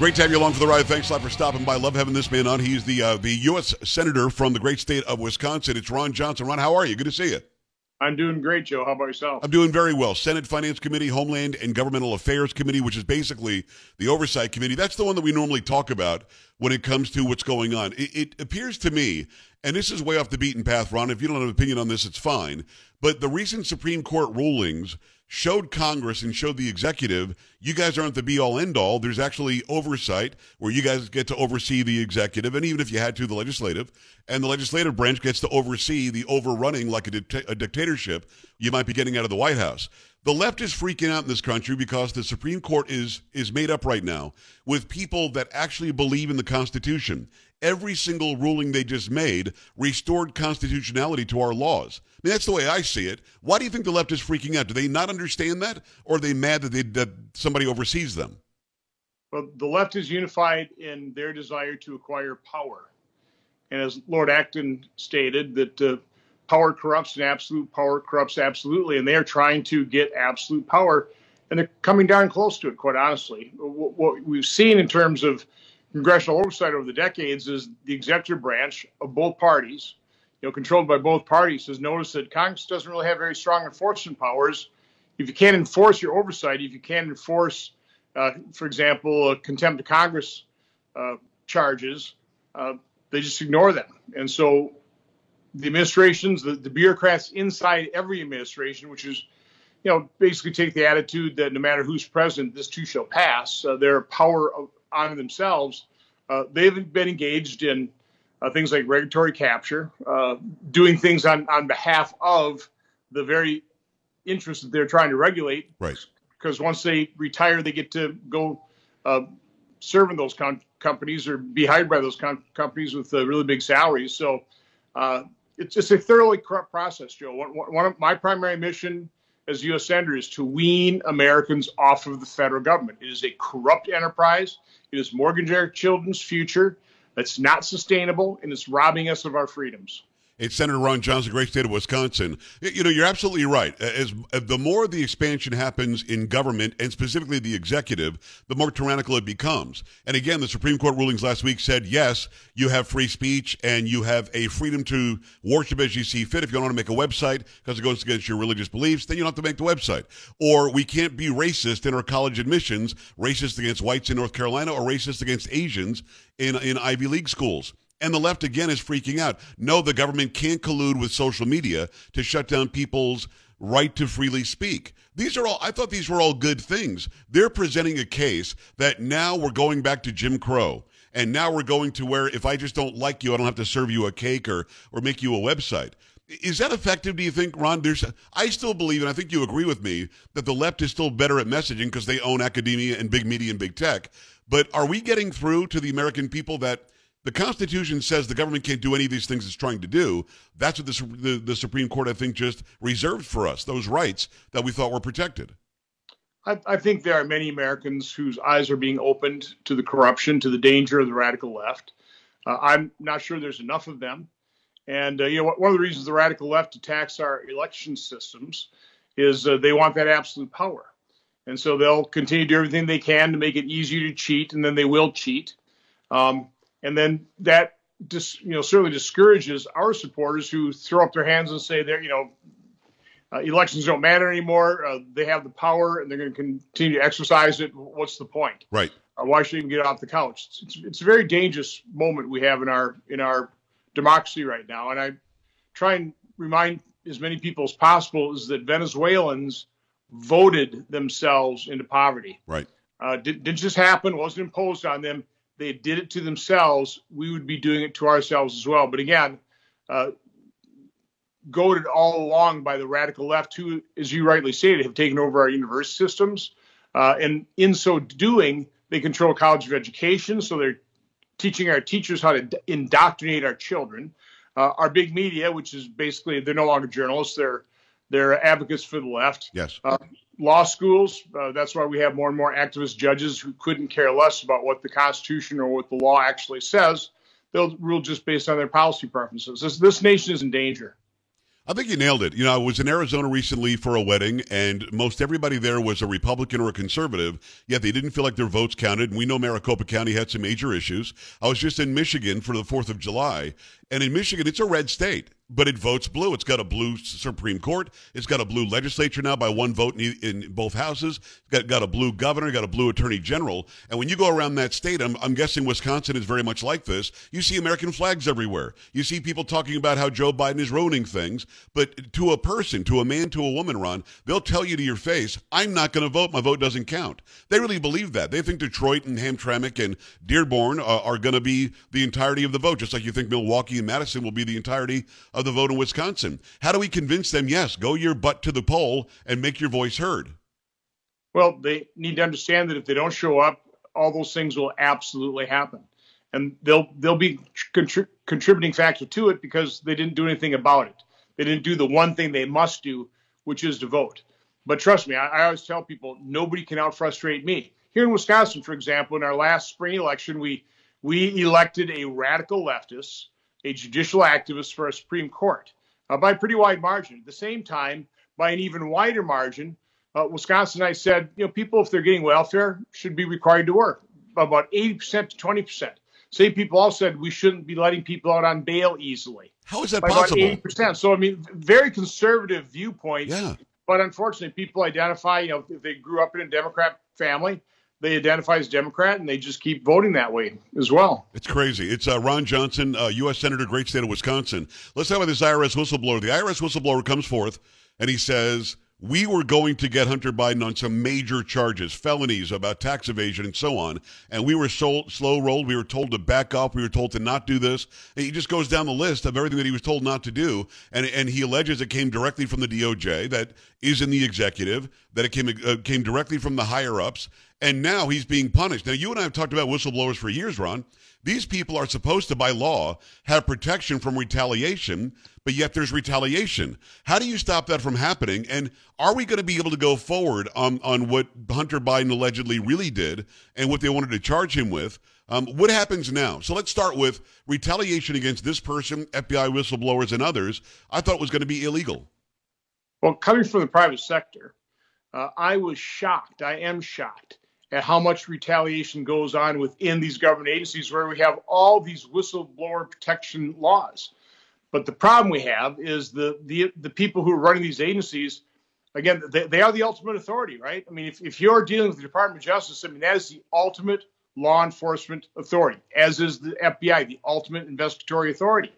Great to have you along for the ride. Thanks a lot for stopping by. Love having this man on. He's the uh, the U.S. senator from the great state of Wisconsin. It's Ron Johnson. Ron, how are you? Good to see you. I'm doing great, Joe. How about yourself? I'm doing very well. Senate Finance Committee, Homeland and Governmental Affairs Committee, which is basically the oversight committee. That's the one that we normally talk about when it comes to what's going on. It, it appears to me, and this is way off the beaten path, Ron. If you don't have an opinion on this, it's fine. But the recent Supreme Court rulings showed Congress and showed the executive, you guys aren't the be all end all. There's actually oversight where you guys get to oversee the executive, and even if you had to, the legislative, and the legislative branch gets to oversee the overrunning like a, a dictatorship you might be getting out of the White House. The left is freaking out in this country because the Supreme Court is is made up right now with people that actually believe in the Constitution. Every single ruling they just made restored constitutionality to our laws. I mean, that's the way I see it. Why do you think the left is freaking out? Do they not understand that, or are they mad that, they, that somebody oversees them? Well, the left is unified in their desire to acquire power, and as Lord Acton stated, that uh, power corrupts, and absolute power corrupts absolutely, and they are trying to get absolute power, and they're coming down close to it. Quite honestly, what we've seen in terms of congressional oversight over the decades is the executive branch of both parties you know, controlled by both parties, has noticed that Congress doesn't really have very strong enforcement powers. If you can't enforce your oversight, if you can't enforce, uh, for example, contempt of Congress uh, charges, uh, they just ignore them. And so the administrations, the, the bureaucrats inside every administration, which is, you know, basically take the attitude that no matter who's president, this too shall pass. Uh, their power on themselves. Uh, they've been engaged in uh, things like regulatory capture, uh, doing things on, on behalf of the very interests that they're trying to regulate. Right. Because once they retire, they get to go uh, serve in those com- companies or be hired by those com- companies with uh, really big salaries. So uh, it's a thoroughly corrupt process, Joe. One, one of my primary mission as U.S. Senator is to wean Americans off of the federal government. It is a corrupt enterprise. It is mortgaging our children's future. That's not sustainable, and it's robbing us of our freedoms. It's Senator Ron Johnson, great state of Wisconsin. You know, you're absolutely right. As the more the expansion happens in government and specifically the executive, the more tyrannical it becomes. And again, the Supreme Court rulings last week said yes, you have free speech and you have a freedom to worship as you see fit. If you don't want to make a website because it goes against your religious beliefs, then you don't have to make the website. Or we can't be racist in our college admissions, racist against whites in North Carolina or racist against Asians in in Ivy League schools. And the left again is freaking out. No, the government can't collude with social media to shut down people's right to freely speak. These are all, I thought these were all good things. They're presenting a case that now we're going back to Jim Crow. And now we're going to where if I just don't like you, I don't have to serve you a cake or, or make you a website. Is that effective, do you think, Ron? There's, I still believe, and I think you agree with me, that the left is still better at messaging because they own academia and big media and big tech. But are we getting through to the American people that the Constitution says the government can't do any of these things it's trying to do. That's what the, the, the, Supreme Court, I think, just reserved for us, those rights that we thought were protected. I, I, think there are many Americans whose eyes are being opened to the corruption, to the danger of the radical left. Uh, I'm not sure there's enough of them. And, uh, you know, one of the reasons the radical left attacks our election systems is uh, they want that absolute power. And so they'll continue to do everything they can to make it easier to cheat, and then they will cheat. Um, and then that dis, you know certainly discourages our supporters who throw up their hands and say they're you know uh, elections don't matter anymore. Uh, they have the power and they're going to continue to exercise it. What's the point? Right. Uh, why should you even get off the couch? It's, it's, it's, a very dangerous moment we have in our in our democracy right now. And I try and remind as many people as possible is that Venezuelans voted themselves into poverty. Right. Uh, did, didn't just happen, wasn't imposed on them. They did it to themselves. We would be doing it to ourselves as well. But again, uh, goaded all along by the radical left, who, as you rightly stated, have taken over our university systems. Uh, and in so doing, they control college of education. So they're teaching our teachers how to indoctrinate our children. Uh, our big media, which is basically they're no longer journalists, they're they're advocates for the left. Yes. Uh, law schools. Uh, that's why we have more and more activist judges who couldn't care less about what the Constitution or what the law actually says. They'll rule just based on their policy preferences. This, this nation is in danger. I think you nailed it. You know, I was in Arizona recently for a wedding, and most everybody there was a Republican or a conservative, yet they didn't feel like their votes counted. And we know Maricopa County had some major issues. I was just in Michigan for the 4th of July, and in Michigan, it's a red state but it votes blue. It's got a blue Supreme Court. It's got a blue legislature now by one vote in, in both houses. It's got, got a blue governor, got a blue attorney general. And when you go around that state, I'm, I'm guessing Wisconsin is very much like this. You see American flags everywhere. You see people talking about how Joe Biden is ruining things. But to a person, to a man, to a woman, Ron, they'll tell you to your face, I'm not going to vote. My vote doesn't count. They really believe that. They think Detroit and Hamtramck and Dearborn uh, are, are going to be the entirety of the vote, just like you think Milwaukee and Madison will be the entirety of the vote in Wisconsin. How do we convince them, yes, go your butt to the poll and make your voice heard? Well, they need to understand that if they don't show up, all those things will absolutely happen. And they'll they'll be contri- contributing factor to it because they didn't do anything about it. They didn't do the one thing they must do, which is to vote. But trust me, I, I always tell people nobody can out frustrate me. Here in Wisconsin, for example, in our last spring election, we we elected a radical leftist a judicial activist for a Supreme Court uh, by a pretty wide margin. At the same time, by an even wider margin, uh, Wisconsin, I said, you know, people, if they're getting welfare, should be required to work about 80% to 20%. Same people all said we shouldn't be letting people out on bail easily. How is that possible? About 80%. So, I mean, very conservative viewpoint. Yeah. But unfortunately, people identify, you know, if they grew up in a Democrat family, they identify as Democrat and they just keep voting that way as well. It's crazy. It's uh, Ron Johnson, uh, U.S. Senator, great state of Wisconsin. Let's talk about this IRS whistleblower. The IRS whistleblower comes forth and he says, we were going to get Hunter Biden on some major charges, felonies about tax evasion and so on. And we were so, slow rolled. We were told to back off. We were told to not do this. And he just goes down the list of everything that he was told not to do. And, and he alleges it came directly from the DOJ, that is in the executive, that it came, uh, came directly from the higher ups. And now he's being punished. Now, you and I have talked about whistleblowers for years, Ron. These people are supposed to, by law, have protection from retaliation, but yet there's retaliation. How do you stop that from happening? And are we going to be able to go forward on, on what Hunter Biden allegedly really did and what they wanted to charge him with? Um, what happens now? So let's start with retaliation against this person, FBI whistleblowers, and others. I thought it was going to be illegal. Well, coming from the private sector, uh, I was shocked. I am shocked at how much retaliation goes on within these government agencies where we have all these whistleblower protection laws. But the problem we have is the the, the people who are running these agencies, again, they, they are the ultimate authority, right? I mean, if, if you're dealing with the Department of Justice, I mean, that is the ultimate law enforcement authority, as is the FBI, the ultimate investigatory authority.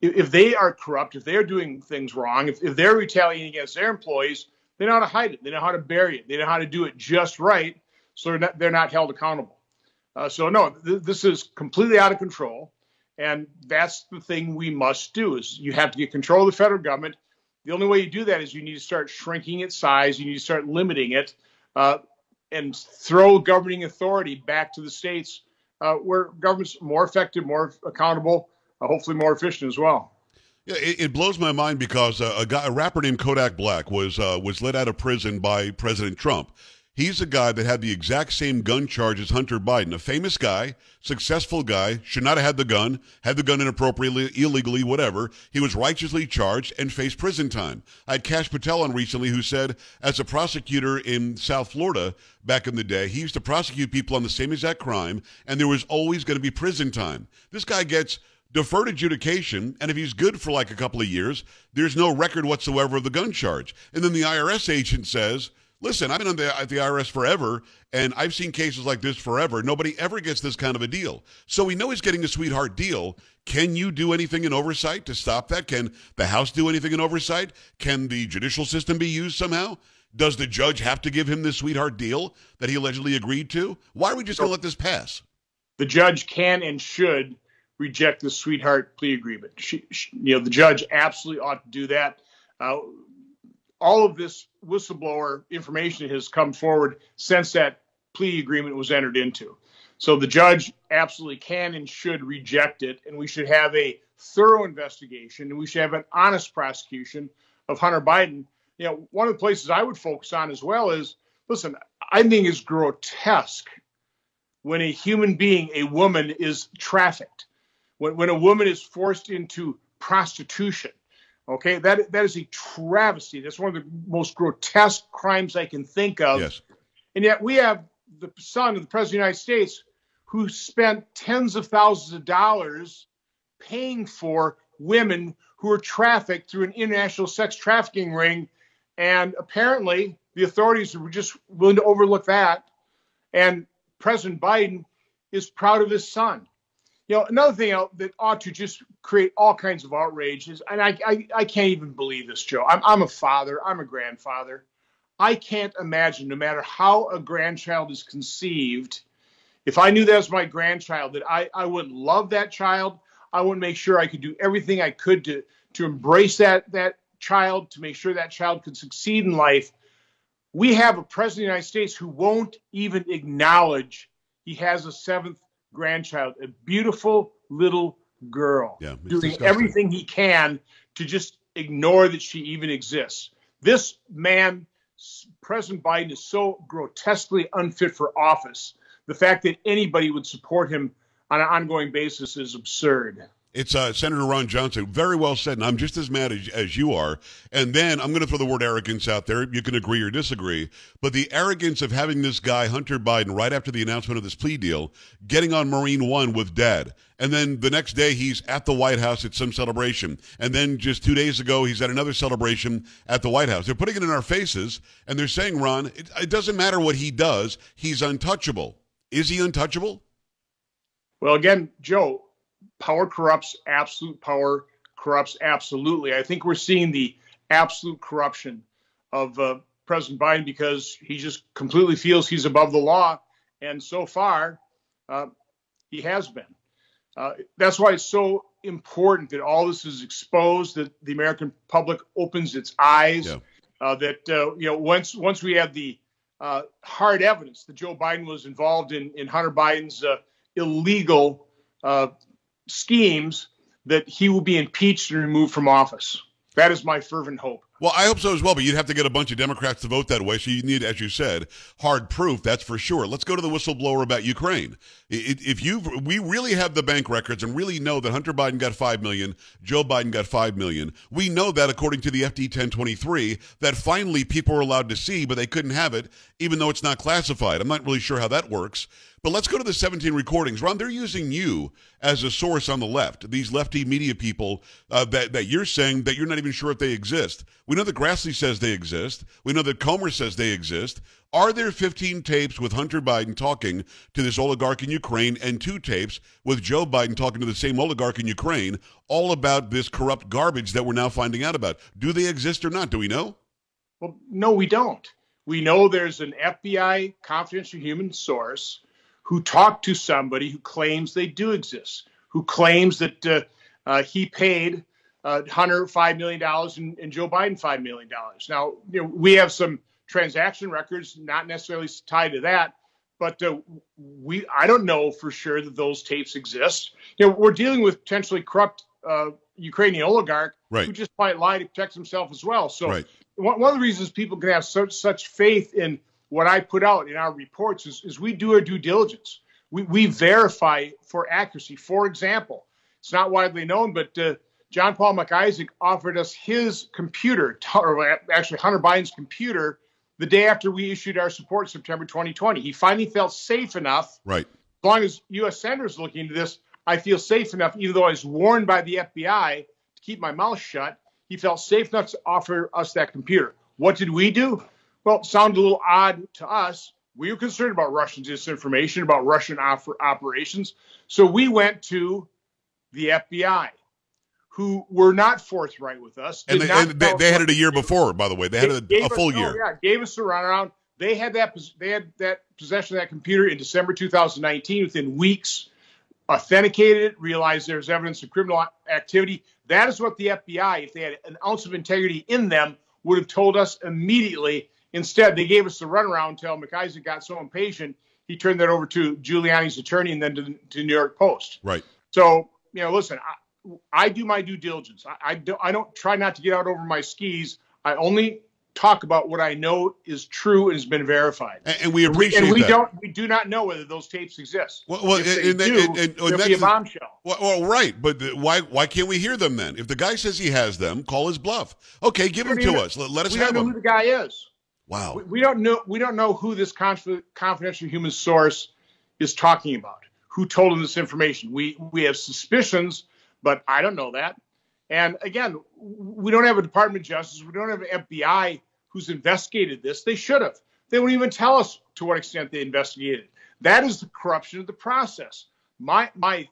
If, if they are corrupt, if they're doing things wrong, if, if they're retaliating against their employees, they know how to hide it. They know how to bury it. They know how to do it just right so they're not, they're not held accountable. Uh, so no, th- this is completely out of control, and that's the thing we must do. Is you have to get control of the federal government. The only way you do that is you need to start shrinking its size. You need to start limiting it, uh, and throw governing authority back to the states, uh, where government's more effective, more accountable, uh, hopefully more efficient as well. Yeah, it, it, blows my mind because uh, a guy, a rapper named Kodak Black, was uh, was let out of prison by President Trump. He's a guy that had the exact same gun charge as Hunter Biden, a famous guy, successful guy, should not have had the gun, had the gun inappropriately, illegally, whatever. He was righteously charged and faced prison time. I had Kash Patel on recently who said, as a prosecutor in South Florida back in the day, he used to prosecute people on the same exact crime, and there was always going to be prison time. This guy gets deferred adjudication, and if he's good for like a couple of years, there's no record whatsoever of the gun charge. And then the IRS agent says, Listen, I've been on the, at the IRS forever, and I've seen cases like this forever. Nobody ever gets this kind of a deal. So we know he's getting a sweetheart deal. Can you do anything in oversight to stop that? Can the House do anything in oversight? Can the judicial system be used somehow? Does the judge have to give him this sweetheart deal that he allegedly agreed to? Why are we just going to let this pass? The judge can and should reject the sweetheart plea agreement. She, she, you know, the judge absolutely ought to do that. Uh, all of this whistleblower information has come forward since that plea agreement was entered into. So the judge absolutely can and should reject it, and we should have a thorough investigation, and we should have an honest prosecution of Hunter Biden. You know, one of the places I would focus on as well is listen, I think it's grotesque when a human being, a woman, is trafficked, when, when a woman is forced into prostitution, Okay, that that is a travesty. That's one of the most grotesque crimes I can think of. Yes. And yet we have the son of the president of the United States who spent tens of thousands of dollars paying for women who were trafficked through an international sex trafficking ring. And apparently the authorities were just willing to overlook that. And President Biden is proud of his son. You know, another thing that ought to just create all kinds of outrage is, and I, I, I can't even believe this, Joe. I'm, I'm a father, I'm a grandfather. I can't imagine, no matter how a grandchild is conceived, if I knew that was my grandchild, that I, I would love that child. I would make sure I could do everything I could to, to embrace that, that child, to make sure that child could succeed in life. We have a president of the United States who won't even acknowledge he has a seventh grandchild, a beautiful little girl, yeah, doing disgusting. everything he can to just ignore that she even exists. This man, President Biden, is so grotesquely unfit for office. The fact that anybody would support him on an ongoing basis is absurd. It's uh, Senator Ron Johnson. Very well said. And I'm just as mad as, as you are. And then I'm going to throw the word arrogance out there. You can agree or disagree. But the arrogance of having this guy, Hunter Biden, right after the announcement of this plea deal, getting on Marine One with dad. And then the next day, he's at the White House at some celebration. And then just two days ago, he's at another celebration at the White House. They're putting it in our faces. And they're saying, Ron, it, it doesn't matter what he does, he's untouchable. Is he untouchable? Well, again, Joe, power corrupts, absolute power corrupts absolutely. I think we're seeing the absolute corruption of uh, President Biden because he just completely feels he's above the law. And so far, uh, he has been. Uh, that's why it's so important that all this is exposed, that the American public opens its eyes, yeah. Uh, that uh, you know once once we have the uh, hard evidence that Joe Biden was involved in in Hunter Biden's illegal schemes that he will be impeached and removed from office. That is my fervent hope. Well, I hope so as well, but you'd have to get a bunch of Democrats to vote that way. So you need, as you said, hard proof. That's for sure. Let's go to the whistleblower about Ukraine. If you, we really have the bank records and really know that Hunter Biden got five million, Joe Biden got five million. We know that according to the FD 1023, that finally people were allowed to see, but they couldn't have it, even though it's not classified. I'm not really sure how that works. But let's go to the 17 recordings. Ron, they're using you as a source on the left. These lefty media people uh, that, that you're saying that you're not even sure if they exist. We know that Grassley says they exist. We know that Comer says they exist. Are there 15 tapes with Hunter Biden talking to this oligarch in Ukraine and two tapes with Joe Biden talking to the same oligarch in Ukraine all about this corrupt garbage that we're now finding out about? Do they exist or not? Do we know? Well, no, we don't. We know there's an FBI confidential human source who talked to somebody who claims they do exist, who claims that uh, uh, he paid uh, Hunter five million dollars and, and, Joe Biden five million dollars. Now, you know, we have some transaction records, not necessarily tied to that, but uh, we I don't know for sure that those tapes exist. You know, we're dealing with potentially corrupt uh, Ukrainian oligarch right. who just might lie to protect himself as well. So, right. one, one of the reasons people can have such such faith in what I put out in our reports is, is we do our due diligence. We, we verify for accuracy. For example, it's not widely known, but uh, John Paul Mac Isaac offered us his computer, or actually Hunter Biden's computer, the day after we issued our support, in September 2020. He finally felt safe enough. Right. As long as U.S. senators are looking into this, I feel safe enough, even though I was warned by the FBI to keep my mouth shut. He felt safe enough to offer us that computer. What did we do? Well, it sounded a little odd to us. We were concerned about Russian disinformation, about Russian op- operations. So we went to the FBI, who were not forthright with us. And, they, and they, they, had it a year before, by the way. They had they a, a full us, year. Oh, yeah, gave us a runaround. They had that. They had that possession of that computer in December 2019. Within weeks, authenticated it, realized there's evidence of criminal activity. That is what the FBI, if they had an ounce of integrity in them, would have told us immediately. Instead, they gave us the runaround until Mac Isaac got so impatient, he turned that over to Giuliani's attorney and then to, to New York Post. Right. So, you know, listen, I, I do my due diligence. I, I, don't, I don't try not to get out over my skis. I only talk about what I know is true and has been verified. And, and we appreciate and we, that. don't we do not know whether those tapes exist. Well, well if and, they and, do, and, and, there'll and be a bombshell. Well, well, right, but the, why why can't we hear them then? If the guy says he has them, call his bluff. Okay, give them to us. Let, let us we have don't know them. who the guy is. Wow. We, we don't know we don't know who this conf- confidential human source is talking about. Who told him this information? We we have suspicions, but I don't know that. And again, we don't have a Department of Justice. We don't have an FBI who's investigated this. They should have. They won't even tell us to what extent they investigated. That is the corruption of the process. My my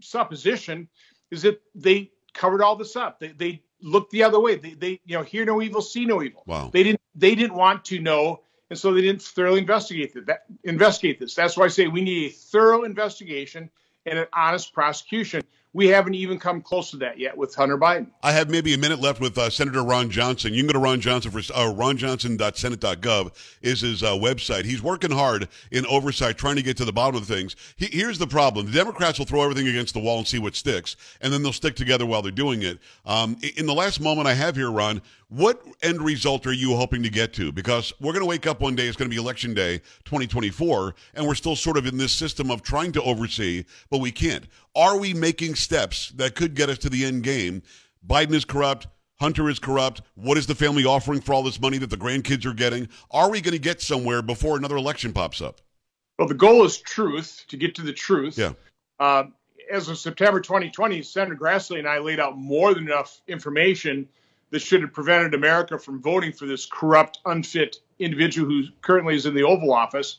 supposition is that they covered all this up. They, they looked the other way. They, they you know hear no evil, see no evil. Wow. They didn't they didn't want to know, and so they didn't thoroughly investigate that, investigate this. That's why I say we need a thorough investigation and an honest prosecution. We haven't even come close to that yet with Hunter Biden. I have maybe a minute left with uh, Senator Ron Johnson. You can go to Ron Johnson for uh, ronjohnson.senate.gov is his uh, website. He's working hard in oversight, trying to get to the bottom of things. He, here's the problem: the Democrats will throw everything against the wall and see what sticks, and then they'll stick together while they're doing it. Um, in the last moment I have here, Ron, what end result are you hoping to get to? Because we're going to wake up one day; it's going to be election day, 2024, and we're still sort of in this system of trying to oversee, but we can't. Are we making steps that could get us to the end game? Biden is corrupt. Hunter is corrupt. What is the family offering for all this money that the grandkids are getting? Are we going to get somewhere before another election pops up? Well, the goal is truth, to get to the truth. Yeah. Uh, as of September 2020, Senator Grassley and I laid out more than enough information that should have prevented America from voting for this corrupt, unfit individual who currently is in the Oval Office.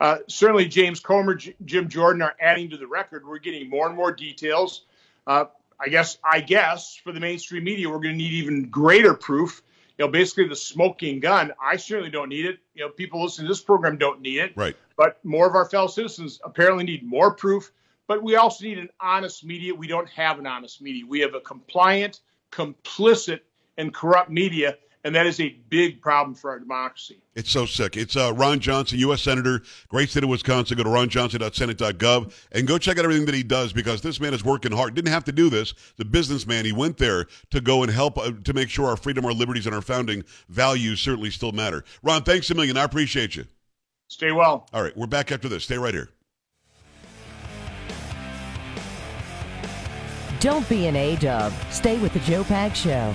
Uh, certainly, James Comer, J- Jim Jordan are adding to the record. We're getting more and more details. Uh, I guess, I guess, for the mainstream media, we're going to need even greater proof. You know, basically the smoking gun. I certainly don't need it. You know, people listening to this program don't need it. Right. But more of our fellow citizens apparently need more proof. But we also need an honest media. We don't have an honest media. We have a compliant, complicit, and corrupt media and that is a big problem for our democracy. It's so sick. It's uh, Ron Johnson, U.S. Senator, great state of Wisconsin. Go to ronjohnson.senate.gov and go check out everything that he does because this man is working hard. Didn't have to do this. The businessman, he went there to go and help uh, to make sure our freedom, our liberties, and our founding values certainly still matter. Ron, thanks a million. I appreciate you. Stay well. All right, we're back after this. Stay right here. Don't be an A-dub. Stay with the Joe Pags Show.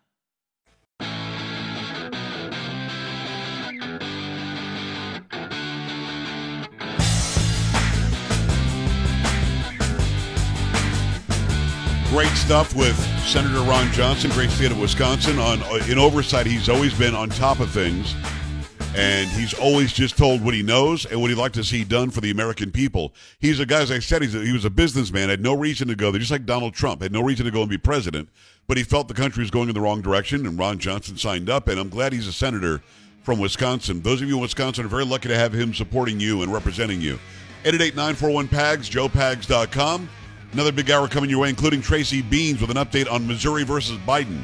Great stuff with Senator Ron Johnson, great state of Wisconsin. On in oversight, he's always been on top of things, and he's always just told what he knows and what he'd like to see done for the American people. He's a guy, as I said, he's a, he was a businessman, had no reason to go there, just like Donald Trump had no reason to go and be president, but he felt the country was going in the wrong direction, and Ron Johnson signed up, and I'm glad he's a senator from Wisconsin. Those of you in Wisconsin are very lucky to have him supporting you and representing you. 888-941-PAGS, joepags.com. Another big hour coming your way, including Tracy Beanz with an update on Missouri versus Biden.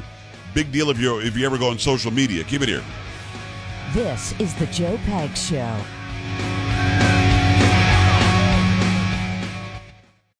Big deal if you if you ever go on social media. Keep it here. This is the Joe Pags Show.